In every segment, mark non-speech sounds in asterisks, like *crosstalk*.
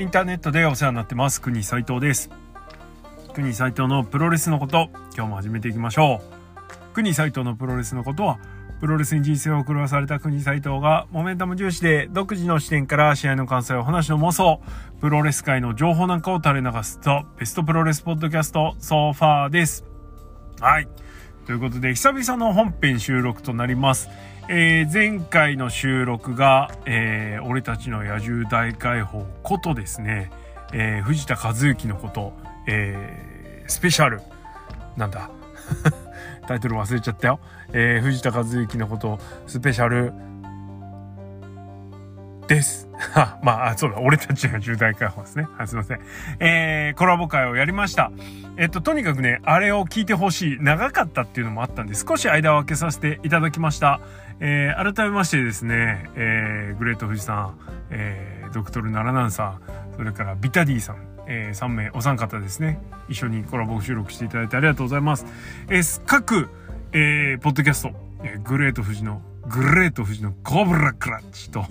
インターネットでお世話になってます。国斉藤です。国斉藤のプロレスのこと今日も始めていきましょう。国斉藤のプロレスのことはプロレスに人生を狂わされた国斉藤がモメンタム重視で独自の視点から試合の感想や話の妄想プロレス界の情報なんかを垂れ流すとベストプロレスポッドキャストソファーです。はい。ということで久々の本編収録となります。えー、前回の収録が、えー、俺たちの野獣大解放ことですね、えー、藤田和幸のこと、えー、スペシャル。なんだ。*laughs* タイトル忘れちゃったよ、えー、藤田和幸のことスペシャル。です。*laughs* まあ、そうだ、俺たちが重大解放ですね。はい、すいません。えー、コラボ会をやりました。えっと、とにかくね、あれを聞いてほしい。長かったっていうのもあったんで、少し間を空けさせていただきました。えー、改めましてですね、えー、グレート富士さん、えー、ドクトルナラナンさん、それからビタディさん、えー、3名、お三方ですね、一緒にコラボ収録していただいてありがとうございます。えー、各、えー、ポッドキャスト、えー、グレート富士の、グレート富士のコブラクラッチと、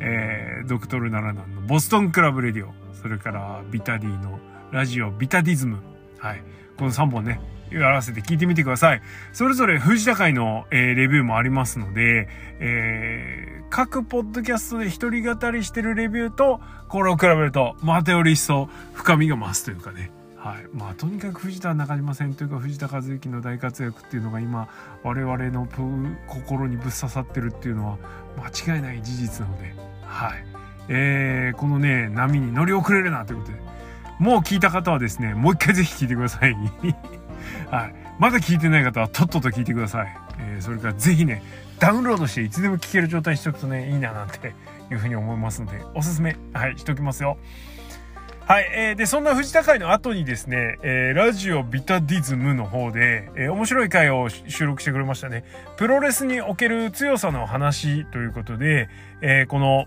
えー、ドクトルナラナンのボストンクラブレディオ、それからビタディのラジオビタディズム、はい、この3本ね、やらせて聞いてみてください。それぞれ藤田会の、えー、レビューもありますので、えー、各ポッドキャストで一人語りしてるレビューと、これを比べると、またより一層深みが増すというかね。はい。まあ、とにかく藤田中島戦というか藤田和幸の大活躍っていうのが今、我々の心にぶっ刺さってるっていうのは間違いない事実なので、はい。えー、このね、波に乗り遅れるなということで、もう聞いた方はですね、もう一回ぜひ聞いてください。*laughs* はい。まだ聞いてない方はとっとと聞いてください。えー、それからぜひね、ダウンロードしていつでも聞ける状態にしておくとね、いいななんていうふうに思いますので、おすすめ、はい、しておきますよ。はい、えー、で、そんな藤田会の後にですね、えー、ラジオビタディズムの方で、えー、面白い回を収録してくれましたね。プロレスにおける強さの話ということで、えー、この、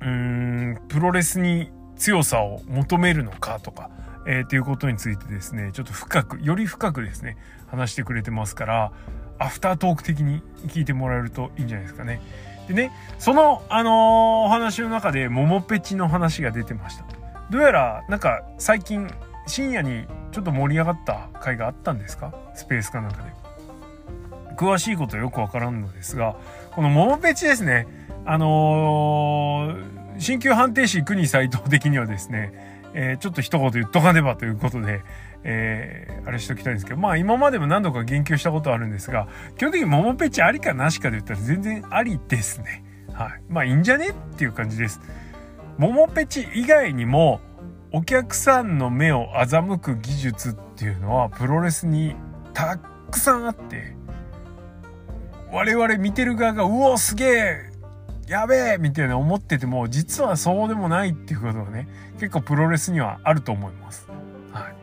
うーん、プロレスに強さを求めるのかとか、えー、っていうことについてですね、ちょっと深く、より深くですね、話してくれてますから、アフタートーク的に聞いてもらえるといいんじゃないですかね。でね、その、あのー、お話の中で、桃ペチの話が出てました。どうやら、なんか、最近、深夜にちょっと盛り上がった回があったんですか？スペースかなんかで。詳しいことはよくわからんのですが、この桃ペチですね、あのー、新旧判定士国斎藤的にはですね、えー、ちょっと一言言っとかねばということで、えー、あれしときたいんですけど、まあ今までも何度か言及したことあるんですが、基本的に桃ペチありかなしかで言ったら全然ありですね。はい。まあいいんじゃねっていう感じです。桃ペチ以外にも、お客さんの目を欺く技術っていうのはプロレスにたくさんあって、我々見てる側が、うお、すげえやべえみたいな思ってても、実はそうでもないっていうことがね、結構プロレスにはあると思います。はい。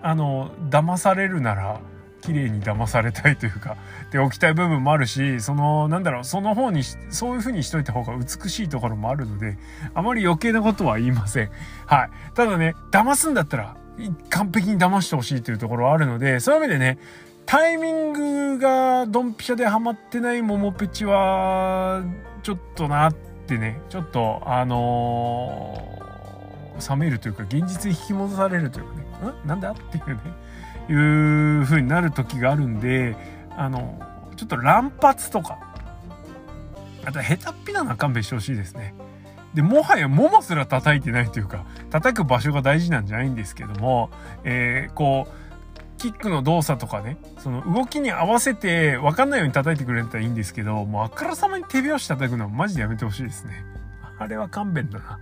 あの、騙されるなら、綺麗に騙されたいというか、でおきたい部分もあるし、その、なんだろう、その方に、そういう風にしといた方が美しいところもあるので、あまり余計なことは言いません。はい。ただね、騙すんだったら、完璧に騙してほしいというところはあるので、そういう意味でね、タイミングがドンピシャでハマってない桃ペチは、ちょっとなってね、ちょっと、あのー、冷めるというか、現実に引き戻されるというかね、ん？なんだっていうね、いう風になる時があるんで、あの、ちょっと乱発とか、あと下手っぴなのは勘弁してほしいですね。で、もはやももすら叩いてないというか、叩く場所が大事なんじゃないんですけども、えー、こう、キックの動作とかね、その動きに合わせて分かんないように叩いてくれたらいいんですけど、もうあからさまに手拍子叩くのはマジでやめてほしいですね。あれは勘弁だな。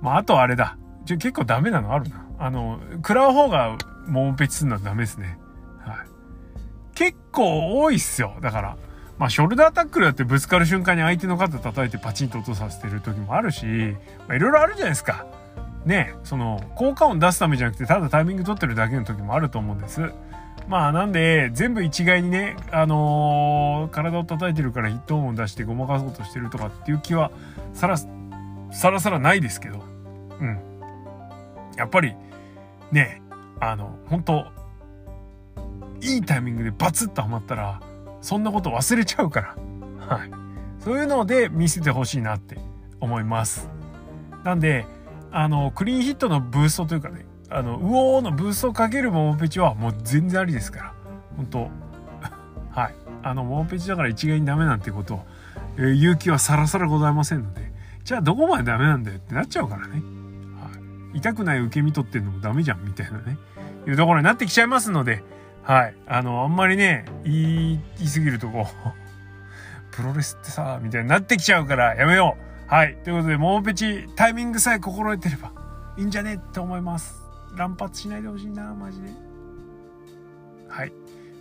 まあ、あとあれだ。ちょ結構ダメなのあるな。あの、食らう方がもうペチするのはダメですね。はい。結構多いっすよ。だから。まあ、ショルダータックルだってぶつかる瞬間に相手の肩叩いてパチンと落とさせてる時もあるし、まあ、いろいろあるじゃないですか。ね、その効果音出すためじゃなくてただタイミング取ってるだけの時もあると思うんです。まあなんで全部一概にね、あのー、体を叩いてるからヒット音を出してごまかそうとしてるとかっていう気はさらさらさらないですけど、うん。やっぱりね、あの、本当いいタイミングでバツッとはまったらそんなこと忘れちゃうから、はい。そういうので見せてほしいなって思います。なんで、あの、クリーンヒットのブーストというかね、あの、うおーのブーストをかけるモモペチはもう全然ありですから。本当 *laughs* はい。あの、モモペチだから一概にダメなんてことを、えー、勇気はさらさらございませんので、じゃあどこまでダメなんだよってなっちゃうからね。はい。痛くない受け身取ってんのもダメじゃん、みたいなね。いうところになってきちゃいますので、はい。あの、あんまりね、言い、言い過ぎるとこう、*laughs* プロレスってさ、みたいになってきちゃうからやめよう。はい。ということで、モモペチ、タイミングさえ心得てればいいんじゃねって思います。乱発しないでほしいな、マジで。はい。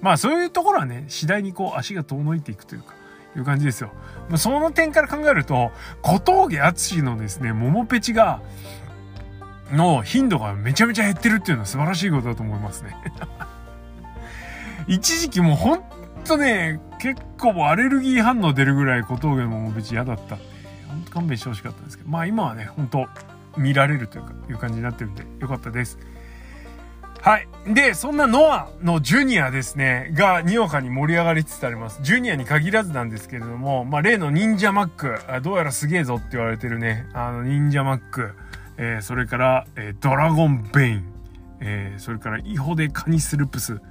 まあ、そういうところはね、次第にこう、足が遠のいていくというか、いう感じですよ。まあ、その点から考えると、小峠敦のですね、モモペチが、の頻度がめちゃめちゃ減ってるっていうのは素晴らしいことだと思いますね。*laughs* 一時期もうほんとね、結構アレルギー反応出るぐらい小峠のモモペチ嫌だった、勘弁してほしかったんですけど、まあ今はね、ほんと見られるというか、いう感じになってるんで、よかったです。はい。で、そんなノアのジュニアですね、が、にわかに盛り上がりつつあります。ジュニアに限らずなんですけれども、まあ、例の忍者マック、どうやらすげえぞって言われてるね、あの、忍者マック、えー、それから、えー、ドラゴンベイン、えー、それから、イホデカニスルプス、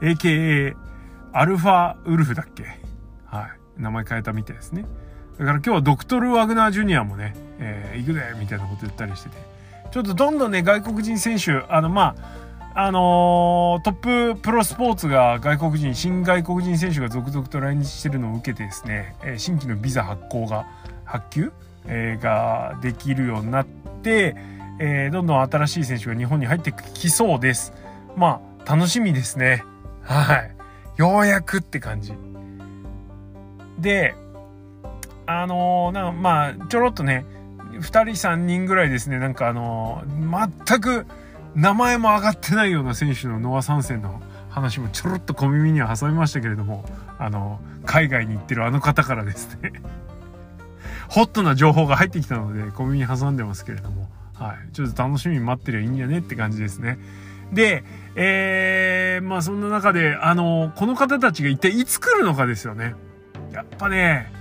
AKA、アルファウルフだっけ？はい。名前変えたみたいですね。だから今日はドクトル・ワグナー・ジュニアもね、えー、行くでみたいなこと言ったりしてて、ちょっとどんどんね、外国人選手、あの、まあ、あのー、トッププロスポーツが外国人、新外国人選手が続々と来日してるのを受けてですね、えー、新規のビザ発行が、発給、えー、ができるようになって、えー、どんどん新しい選手が日本に入ってきそうです。まあ、楽しみですね。はい。ようやくって感じ。で、あのー、なまあ、ちょろっとね、2人3人ぐらいですね、なんかあの、全く名前も上がってないような選手のノア参戦の話もちょろっと小耳には挟みましたけれども、あの、海外に行ってるあの方からですね *laughs* ホットな情報が入ってきたので、小耳に挟んでますけれども、はい。ちょっと楽しみに待ってりゃいいんじゃねって感じですね。で、えー、まあそんな中で、あの、この方たちが一体いつ来るのかですよね。やっぱね、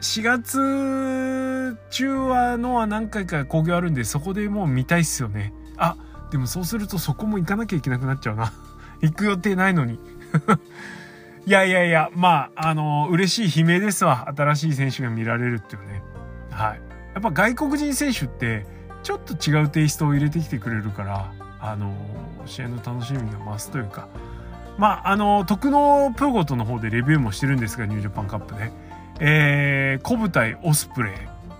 4月中はのは何回か興行あるんで、そこでもう見たいっすよね。あ、でもそうするとそこも行かなきゃいけなくなっちゃうな。*laughs* 行く予定ないのに。*laughs* いやいやいや、まあ、あの、嬉しい悲鳴ですわ。新しい選手が見られるっていうね。はい。やっぱ外国人選手って、ちょっと違うテイストを入れてきてくれるから、あの、試合の楽しみが増すというか、まあ、あの、徳のプロゴトの方でレビューもしてるんですが、ニュージャパンカップね。えー、小舞台オスプレイ。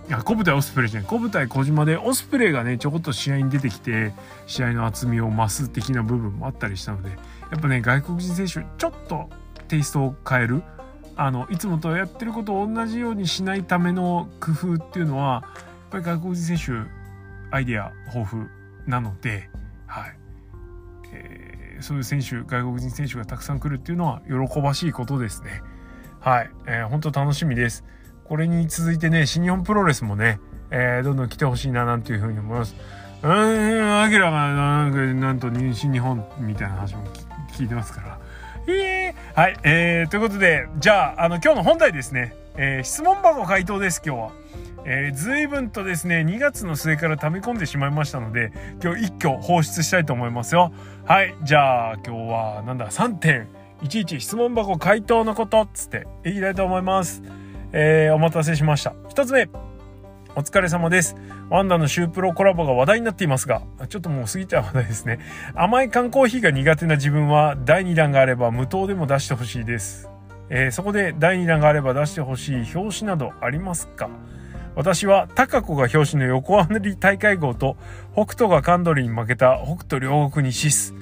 いや、小舞台オスプレイじゃない。小舞台小島でオスプレイがね、ちょこっと試合に出てきて、試合の厚みを増す的な部分もあったりしたので、やっぱね、外国人選手、ちょっとテイストを変える。あの、いつもとやってることを同じようにしないための工夫っていうのは、やっぱり外国人選手、アイデア豊富なので、はい。えー、そういう選手、外国人選手がたくさん来るっていうのは喜ばしいことですね。はい。えー、本当楽しみです。これに続いてね、新日本プロレスもね、えー、どんどん来てほしいな、なんていうふうに思います。うん、アキラがなんか、なんと新日本みたいな話も聞いてますから。えー、はい、えー、ということで、じゃあ、あの、今日の本題ですね。えー、質問箱回答です、今日は。えー、随分とですね、2月の末から溜め込んでしまいましたので、今日一挙放出したいと思いますよ。はい、じゃあ、今日は、なんだ、3点。いちいち質問箱回答のことっつっていきたいと思います。えー、お待たせしました。一つ目。お疲れ様です。ワンダのシュープロコラボが話題になっていますが、ちょっともう過ぎちゃう話題ですね。甘い缶コーヒーが苦手な自分は第2弾があれば無糖でも出してほしいです。えー、そこで第2弾があれば出してほしい表紙などありますか？私は高子が表紙の横浜り大会号と北斗がカンドリに負けた北斗両国にシス。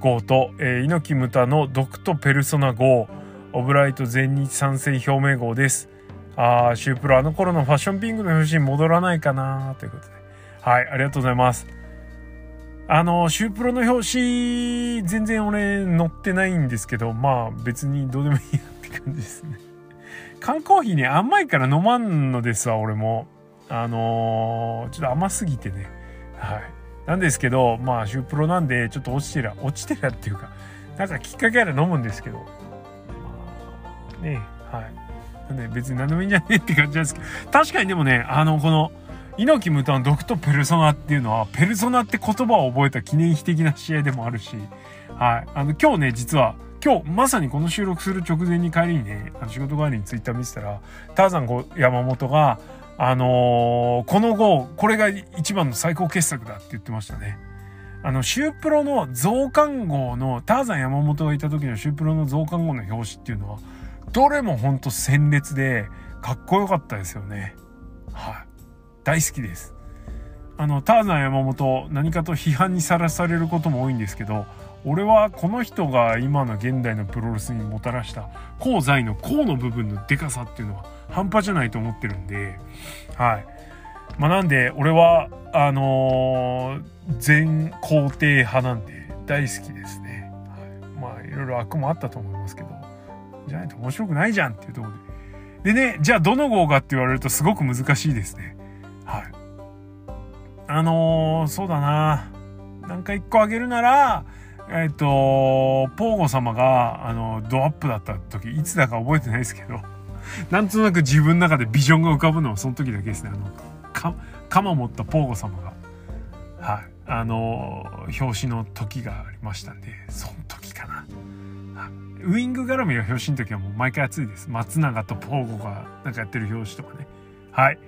号と、えー、猪木ムタのドクトペルソナ号、オブライト全日参戦表明号です。あー、シュープロあの頃のファッションピンクの表紙に戻らないかなということで。はい、ありがとうございます。あの、シュープロの表紙、全然俺載ってないんですけど、まあ別にどうでもいいやって感じですね。*laughs* 缶コーヒーね、甘いから飲まんのですわ、俺も。あのー、ちょっと甘すぎてね。はい。なんですけど、まあ、シュープロなんで、ちょっと落ちてら、落ちてらっていうか、なんかきっかけあら飲むんですけど、まあ、ねはい。なんで別に何でもいいんじゃねえって感じなんですけど、確かにでもね、あの、この、猪木無担毒とペルソナっていうのは、ペルソナって言葉を覚えた記念碑的な試合でもあるし、はい。あの、今日ね、実は、今日、まさにこの収録する直前に帰りにね、あの仕事帰りにツイッター見てたら、ターザン山本が、あのー、この後、これが一番の最高傑作だって言ってましたね。あの、シュープロの増刊号の、ターザン山本がいた時のシュープロの増刊号の表紙っていうのは、どれもほんと鮮烈で、かっこよかったですよね。はい。大好きです。あの、ターザン山本、何かと批判にさらされることも多いんですけど、俺はこの人が今の現代のプロレスにもたらした功罪の功の部分のデカさっていうのは半端じゃないと思ってるんで、はい。まあ、なんで、俺は、あのー、全肯定派なんで大好きですね。はい、まあ、いろいろ悪もあったと思いますけど、じゃないと面白くないじゃんっていうとこで。でね、じゃあどの号がって言われるとすごく難しいですね。はい。あのー、そうだな。なんか一個あげるなら、えっ、ー、と、ポーゴ様が、あの、ドアップだった時、いつだか覚えてないですけど、*laughs* なんとなく自分の中でビジョンが浮かぶのはその時だけですね。あの、か、鎌持ったポーゴ様が、はい、あの、表紙の時がありましたんで、その時かな。ウイング絡みが表紙の時はもう毎回熱いです。松永とポーゴがなんかやってる表紙とかね。はい。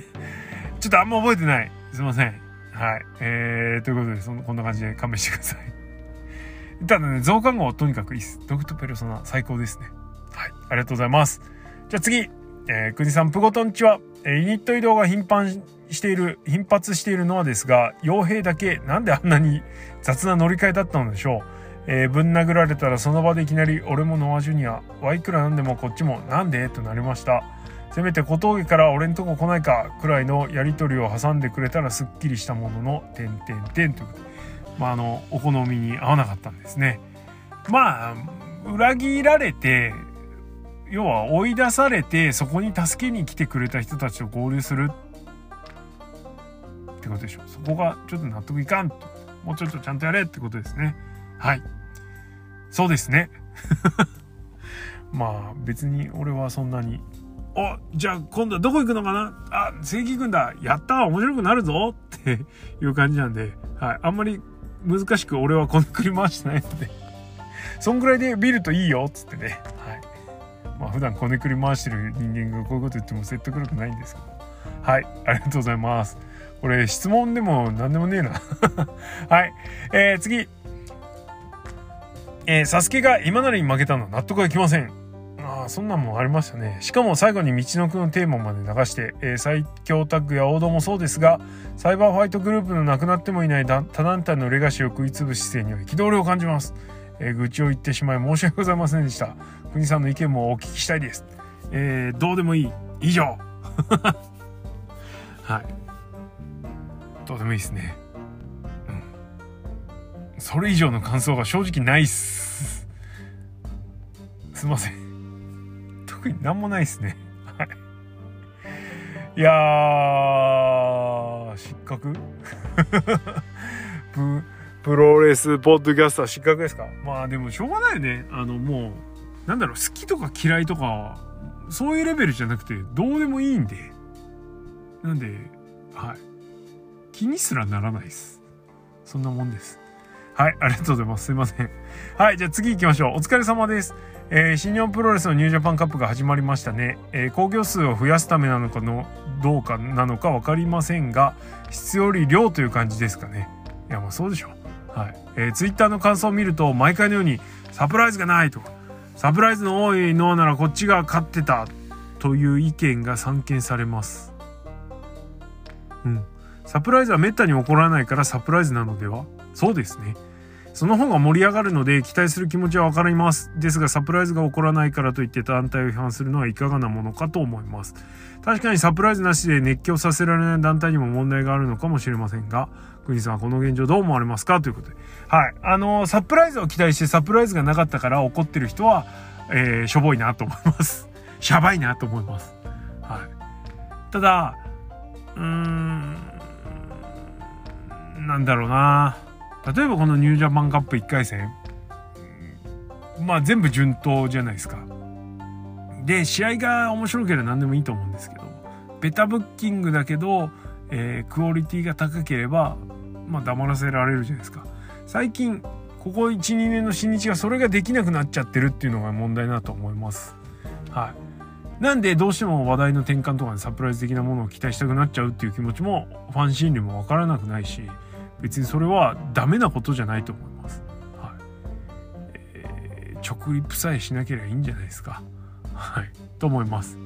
*laughs* ちょっとあんま覚えてない。すいません。はい。えー、ということで、その、こんな感じで勘弁してください。ただね、増刊号はとにかくいいっす。ドクトペルソナ最高ですね。はい。ありがとうございます。じゃあ次、えー、国さん、プゴトンチは、えー、ユニット移動が頻繁している、頻発しているのはですが、傭兵だけなんであんなに *laughs* 雑な乗り換えだったのでしょう。えー、ぶん殴られたらその場でいきなり、俺もノアジュニア、ワイクラなんでもこっちもなんで？となりました。せめて小峠から俺んとこ来ないかくらいのやり取りを挟んでくれたらすっきりしたものの、てんてんてんということ、まあ、あの、お好みに合わなかったんですね。まあ、裏切られて、要は追い出されてそこに助けに来てくれた人たちと合流するってことでしょそこがちょっと納得いかんと。もうちょっとちゃんとやれってことですね。はい。そうですね。*laughs* まあ別に俺はそんなにおじゃあ今度はどこ行くのかなあ正規軍だ。やった面白くなるぞっていう感じなんで、はい、あんまり難しく俺はこねくり回してないのでそんぐらいでビルといいよっつってねはいまあ普段こねくり回してる人間がこういうこと言っても説得力ないんですけど。はい、ありがとうございます。これ質問でも何でもねえな *laughs* はい、えー、次。えー、サスケが今なりに負けたの納得がいきません。あ、そんなんもありましたね。しかも最後に道のくのテーマまで流して、えー、最強タッグや王道もそうですが、サイバーファイトグループのなくなってもいない他団体のレガシーを食いつぶ姿勢には憤りを感じます。えー、愚痴を言ってしまい申し訳ございませんでした。国さんの意見もお聞きしたいです。えー、どうでもいい。以上。*laughs* はい。どうでもいいですね。うん。それ以上の感想が正直ないっす。すいません。特になんもないっすね。はい。いやー、失格 *laughs* ププロレスポッドキャスター失格ですか？まあでもしょうがないよね。あのもう、なんだろう、好きとか嫌いとか、そういうレベルじゃなくて、どうでもいいんで。なんで、はい。気にすらならないです。そんなもんです。はい、ありがとうございます。すいません。はい、じゃあ次行きましょう。お疲れ様です。えー、新日本プロレスのニュージャパンカップが始まりましたね。えー、興行数を増やすためなのかの、どうかなのか分かりませんが、質より量という感じですかね。いや、まあそうでしょう。はい。えー、ツイッターの感想を見ると、毎回のように、サプライズがないとか、サプライズの多いノアならこっちが勝ってたという意見が散見されます。うん。サプライズは滅多に起こらないからサプライズなのでは？そうですね。その方が盛り上がるので期待する気持ちはわかります。ですがサプライズが起こらないからといって団体を批判するのはいかがなものかと思います。確かにサプライズなしで熱狂させられない団体にも問題があるのかもしれませんが、国さんはこの現状どう思われますかということで。はい。あのー、サプライズを期待してサプライズがなかったから怒ってる人は、えー、しょぼいなと思います。しゃばいなと思います。はい。ただ、うーん、なんだろうな。例えばこのニュージャパンカップ1回戦、まあ全部順当じゃないですか。で、試合が面白ければ何でもいいと思うんですけど、ベタブッキングだけど、えー、クオリティが高ければ、まあ、黙らせられるじゃないですか。最近、ここ1、2年の新日がそれができなくなっちゃってるっていうのが問題だと思います。はい。なんでどうしても話題の転換とかでサプライズ的なものを期待したくなっちゃうっていう気持ちもファン心理もわからなくないし別にそれはダメなことじゃないと思います。はい。えー、直立さえしなければいいんじゃないですか。はい。と思います。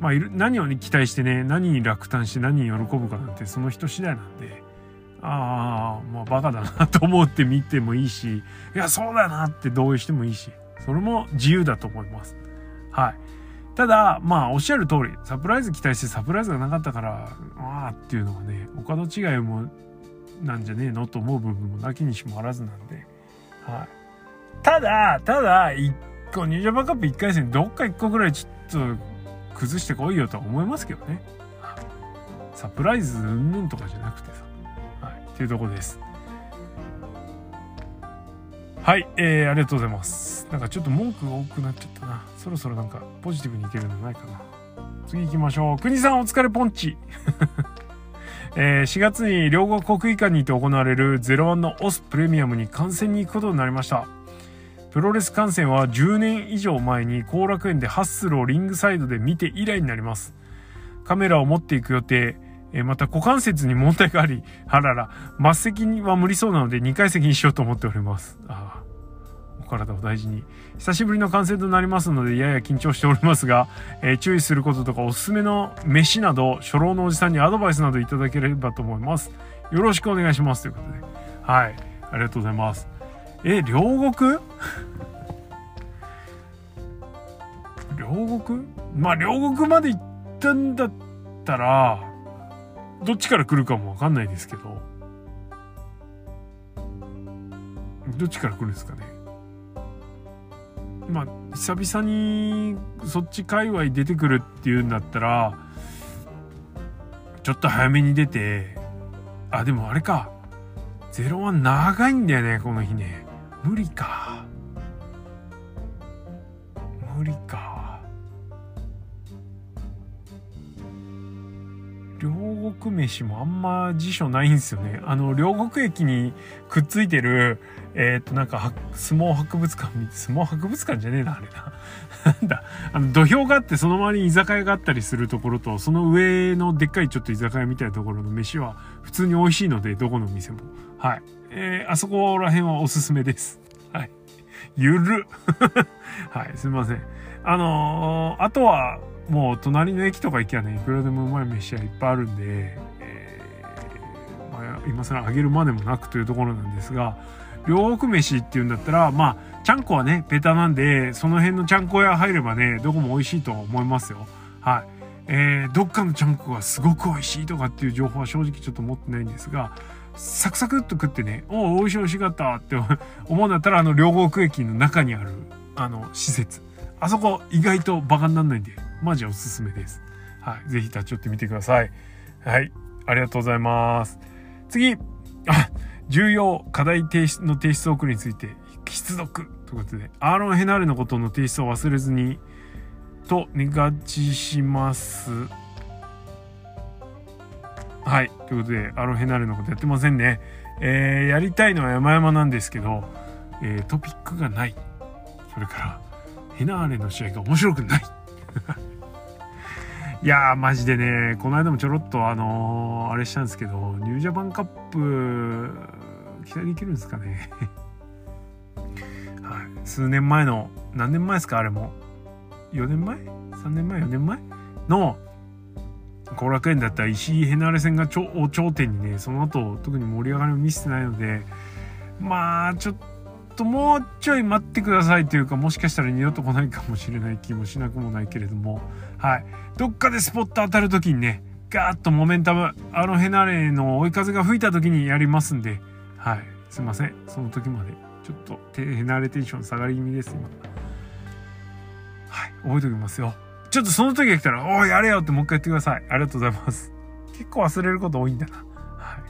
まあ、何を期待してね、何に落胆して何に喜ぶかなんてその人次第なんで、ああ、まあバカだなと思って見てもいいし、いや、そうだなって同意してもいいし、それも自由だと思います。はい。ただ、まあ、おっしゃる通り、サプライズ期待してサプライズがなかったから、ああっていうのはね、他の違いもなんじゃねえのと思う部分もなきにしもあらずなんで、はい。ただ、ただ、一個、ニュージャパンカップ1回戦どっか1個ぐらいちょっと崩してこいよとは思いますけどね。サプライズうんぬんとかじゃなくてさ。はい。っていうとこです。はい、えー、ありがとうございます。なんかちょっと文句が多くなっちゃったな。そろそろなんかポジティブにいけるのないかな。次行きましょう。国さんお疲れポンチ。えー、4月に両国国技館にて行われる01のオスプレミアムに観戦に行くことになりました。プロレス観戦は10年以上前に後楽園でハッスルをリングサイドで見て以来になります。カメラを持っていく予定、えまた股関節に問題があり、あらら、末席には無理そうなので2階席にしようと思っております。あ、体を大事に。久しぶりの観戦となりますので、やや緊張しておりますが、えー、注意することとかおすすめの飯など、初老のおじさんにアドバイスなどいただければと思います。よろしくお願いします。ということで。はい。ありがとうございます。え、両国？*laughs* 両国？まあ両国まで行ったんだったら、どっちから来るかもわかんないですけど、どっちから来るんですかね。まあ、久々にそっち界隈出てくるっていうんだったら、ちょっと早めに出て、あ、でもあれか。01長いんだよね、この日ね。無理か無理か両国飯もあんま辞書ないんですよねあの両国駅にくっついてるえっ、ー、となんか相撲博物館相撲博物館じゃねえなあれな *laughs* なんだあの土俵があってその周りに居酒屋があったりするところとその上のでっかいちょっと居酒屋みたいなところの飯は普通に美味しいのでどこの店もはいえー、あそこら辺はおすすめです。はい。ゆる *laughs* はい、すみません。あのー、あとは、もう隣の駅とか行きゃね、いくらでもうまい飯はいっぱいあるんで、えー、まあ、今更あげるまでもなくというところなんですが、両国飯っていうんだったら、まあ、ちゃんこはね、ベタなんで、その辺のちゃんこ屋入ればね、どこも美味しいと思いますよ。はい。えー、どっかのちゃんこがすごく美味しいとかっていう情報は正直ちょっと持ってないんですが、サクサクっと食ってね、おお、美味しい美味しかったって *laughs* 思うんだったら、あの、両国駅の中にある、あの、施設。あそこ、意外とバカにならないんで、マジおすすめです。はい。ぜひ立ち寄ってみてください。はい。ありがとうございます。次。あ、重要課題提出の提出送りについて、必読ということで、アーロン・ヘナーレのことの提出を忘れずに、と願ちします。はい。ということで、アロンヘナーレのことやってませんね。えー、やりたいのは山々なんですけど、えー、トピックがない。それから、ヘナーレの試合が面白くない。*laughs* いやー、マジでね、この間もちょろっとあのー、あれしたんですけど、ニュージャパンカップ、期待できるんですかね。*laughs* はい。数年前の、何年前ですかあれも。4年前 ?3 年前 ?4 年前？の、後楽園だった石井ヘナーレ戦が頂頂点にねその後特に盛り上がりを見せてないのでまあちょっともうちょい待ってくださいというかもしかしたら二度と来ないかもしれない気もしなくもないけれどもはいどっかでスポット当たる時にねガーッとモメンタムあのヘナーレの追い風が吹いた時にやりますんではいすいませんその時までちょっと手慣れテンション下がり気味です今はい覚えておきますよちょっとその時が来たら、おい、やれよってもう一回言ってください。ありがとうございます。結構忘れること多いんだな。はい。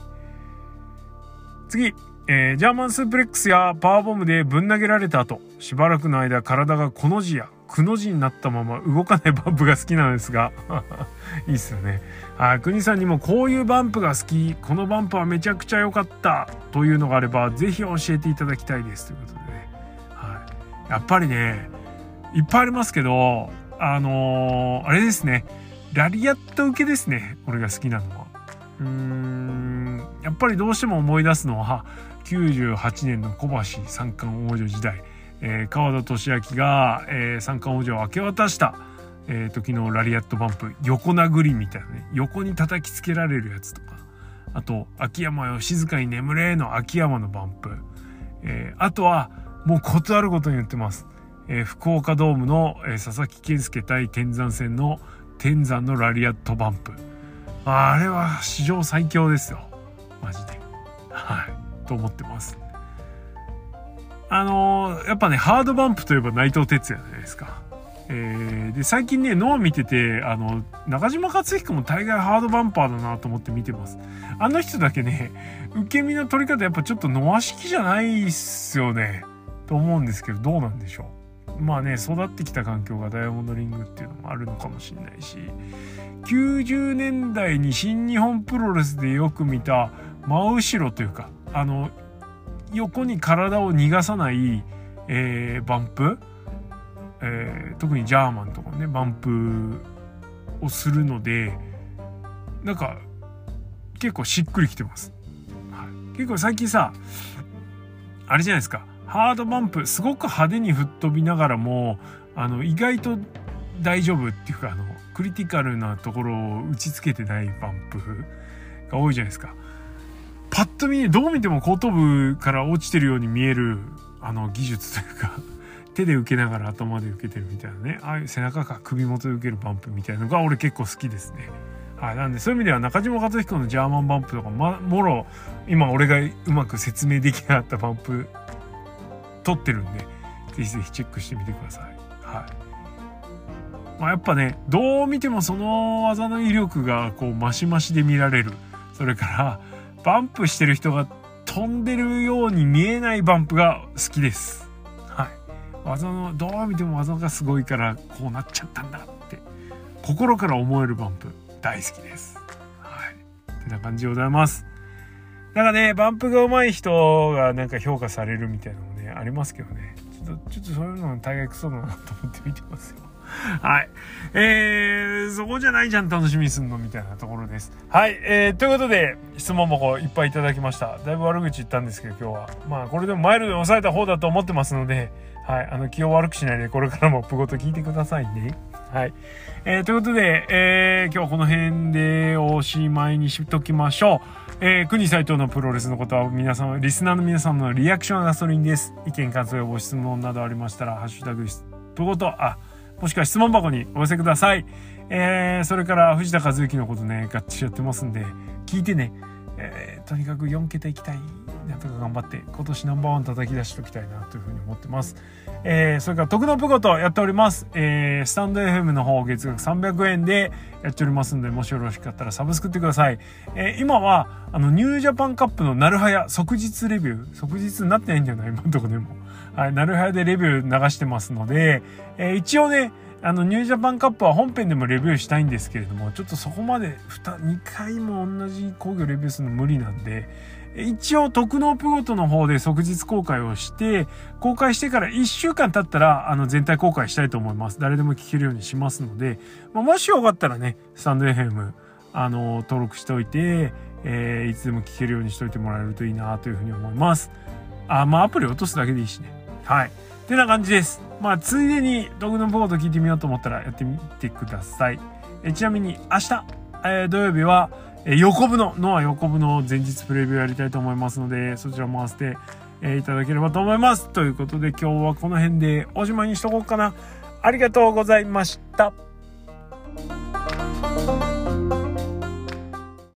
次、えー、ジャーマンスープレックスやパワーボムでぶん投げられた後、しばらくの間体がこの字やくの字になったまま動かないバンプが好きなんですが、*laughs* いいっすよね。あ、国さんにもこういうバンプが好き、このバンプはめちゃくちゃ良かったというのがあれば、ぜひ教えていただきたいです。ということでね。はい。やっぱりね、いっぱいありますけど、あのー、あれですね。ラリアット受けですね。俺が好きなのは。うーん、やっぱりどうしても思い出すのは、98年の小橋三冠王女時代、えー、川田俊明が、えー、三冠王女を明け渡した、えー、時のラリアットバンプ横殴りみたいなね横に叩きつけられるやつとかあと秋山よ静かに眠れの秋山のバンプ、えー、あとはもうコツあることに言ってます、えー、福岡ドームの、えー、佐々木健介対天山戦の天山のラリアットバンプ。あれは史上最強ですよ。マジで。はい。と思ってます。あのー、やっぱね、ハードバンプといえば内藤哲也じゃないですか。えー、で、最近ね、脳見てて、あの、中島克彦も大概ハードバンパーだなと思って見てます。あの人だけね、受け身の取り方やっぱちょっとノア式じゃないっすよね。と思うんですけど、どうなんでしょう。まあね、育ってきた環境がダイヤモンドリングっていうのもあるのかもしれないし、90年代に新日本プロレスでよく見た真後ろというか、あの横に体を逃がさない、えー、バンプ、えー、特にジャーマンとかねバンプをするのでなんか結構しっくりきてます、はい、結構最近さあれじゃないですか。ハードバンプすごく派手に吹っ飛びながらもあの意外と大丈夫っていうかあのクリティカルなところを打ちつけてないバンプが多いじゃないですか。パッと見どう見ても後頭部から落ちてるように見えるあの技術というか *laughs* 手で受けながら頭で受けてるみたいなねああいう背中か首元で受けるバンプみたいなのが俺結構好きですね。はい、なんでそういう意味では中島克彦のジャーマンバンプとか、ま、もろ今俺がうまく説明できなかったバンプ撮ってるんでぜひぜひチェックしてみてください。はいまあ、やっぱねどう見てもその技の威力がこうマシマシで見られるそれからバンプしてる人が飛んでるように見えないバンプが好きです。はい。技の、どう見ても技がすごいからこうなっちゃったんだって、心から思えるバンプ大好きです。はい。ってな感じでございます。なんかね、バンプが上手い人がなんか評価されるみたいなのもね、ありますけどね。ちょっと、ちょっとそういうの大概クソだなと思って見てますよ。*laughs* はい。えー、そこじゃないじゃん、楽しみにすんのみたいなところです。はい。えー、ということで、質問もいっぱいいただきました。だいぶ悪口言ったんですけど、今日は。まあ、これでもマイルドで抑えた方だと思ってますので、はい。あの、気を悪くしないで、これからもプゴと聞いてくださいね。はい。えー、ということで、えー、今日はこの辺でおしまいにしときましょう。えー、国斎藤のプロレスのことは皆様、リスナーの皆様のリアクションはガソリンです。意見、感想やご質問などありましたら、ハッシュタグ、プゴと、あ、もしくは質問箱にお寄せください。えー、それから藤田和之のことね、ガッチリやってますんで、聞いてね、えー、とにかく4桁いきたい。なんとか頑張って、今年ナンバーワン叩き出しておきたいなというふうに思ってます。えー、それから、徳のプゴとやっております。えー、スタンド FM の方、月額300円でやっておりますんで、もしよろしかったらサブスクってください。えー、今は、あの、ニュージャパンカップのなるはや即日レビュー、即日になってないんじゃない今の？*laughs* とこでも。はい、なるはやでレビュー流してますので、えー、一応ね、あの、ニュージャパンカップは本編でもレビューしたいんですけれども、ちょっとそこまで 2, 2回も同じ工業レビューするの無理なんで、一応、特納プゴトの方で即日公開をして、公開してから1週間経ったら、あの、全体公開したいと思います。誰でも聞けるようにしますので、まあ、もしよかったらね、スタンド FM、あの、登録しておいて、えー、いつでも聞けるようにしといてもらえるといいなというふうに思います。あ、まあ、アプリ落とすだけでいいしね。はい。てな感じです。まあ、ついでにドグのボード聞いてみようと思ったらやってみてください。えちなみに明日、え、土曜日は、え、横部の、ノア横部の前日プレビューやりたいと思いますので、そちらも合わせて、え、いただければと思います。ということで今日はこの辺でおしまいにしとこうかな。ありがとうございました。